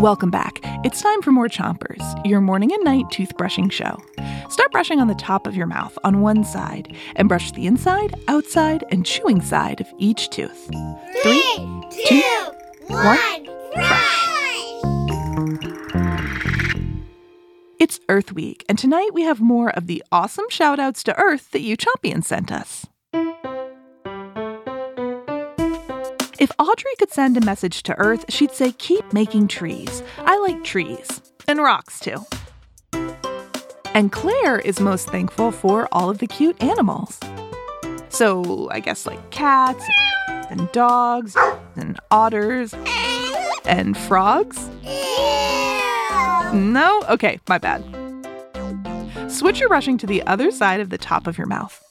Welcome back. It's time for more Chompers, your morning and night toothbrushing show. Start brushing on the top of your mouth on one side and brush the inside, outside, and chewing side of each tooth. Three, two, one, brush! It's Earth Week, and tonight we have more of the awesome shoutouts to Earth that you Chompions sent us. If Audrey could send a message to Earth, she'd say, Keep making trees. I like trees. And rocks, too. And Claire is most thankful for all of the cute animals. So, I guess like cats and dogs and otters and frogs? No? Okay, my bad. Switch your brushing to the other side of the top of your mouth.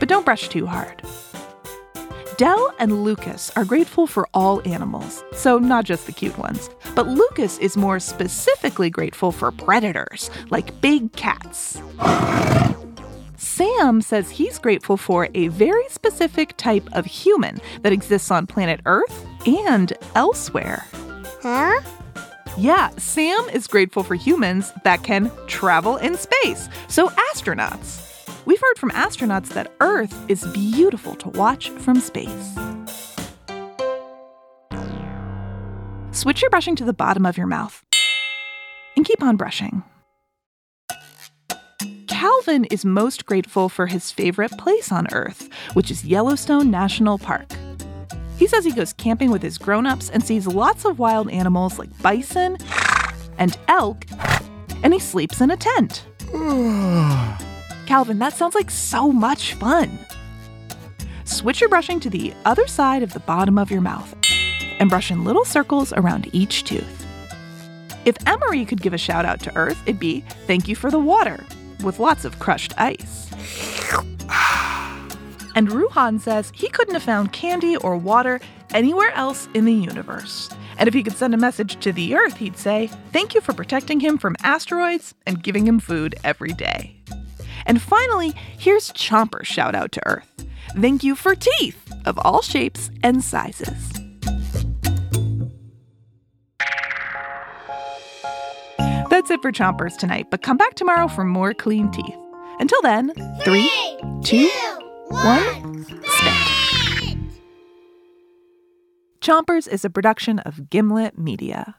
But don't brush too hard. Dell and Lucas are grateful for all animals, so not just the cute ones. But Lucas is more specifically grateful for predators, like big cats. Sam says he's grateful for a very specific type of human that exists on planet Earth and elsewhere. Huh? Yeah, Sam is grateful for humans that can travel in space, so astronauts. We've heard from astronauts that Earth is beautiful to watch from space. Switch your brushing to the bottom of your mouth and keep on brushing. Calvin is most grateful for his favorite place on Earth, which is Yellowstone National Park. He says he goes camping with his grown ups and sees lots of wild animals like bison and elk, and he sleeps in a tent. Calvin, that sounds like so much fun. Switch your brushing to the other side of the bottom of your mouth and brush in little circles around each tooth. If Emery could give a shout out to Earth, it'd be thank you for the water, with lots of crushed ice. And Ruhan says he couldn't have found candy or water anywhere else in the universe. And if he could send a message to the Earth, he'd say, Thank you for protecting him from asteroids and giving him food every day. And finally, here's Chomper's shout out to Earth. Thank you for teeth of all shapes and sizes. That's it for Chompers tonight, but come back tomorrow for more clean teeth. Until then, three, two, one, spit. Chompers is a production of Gimlet Media.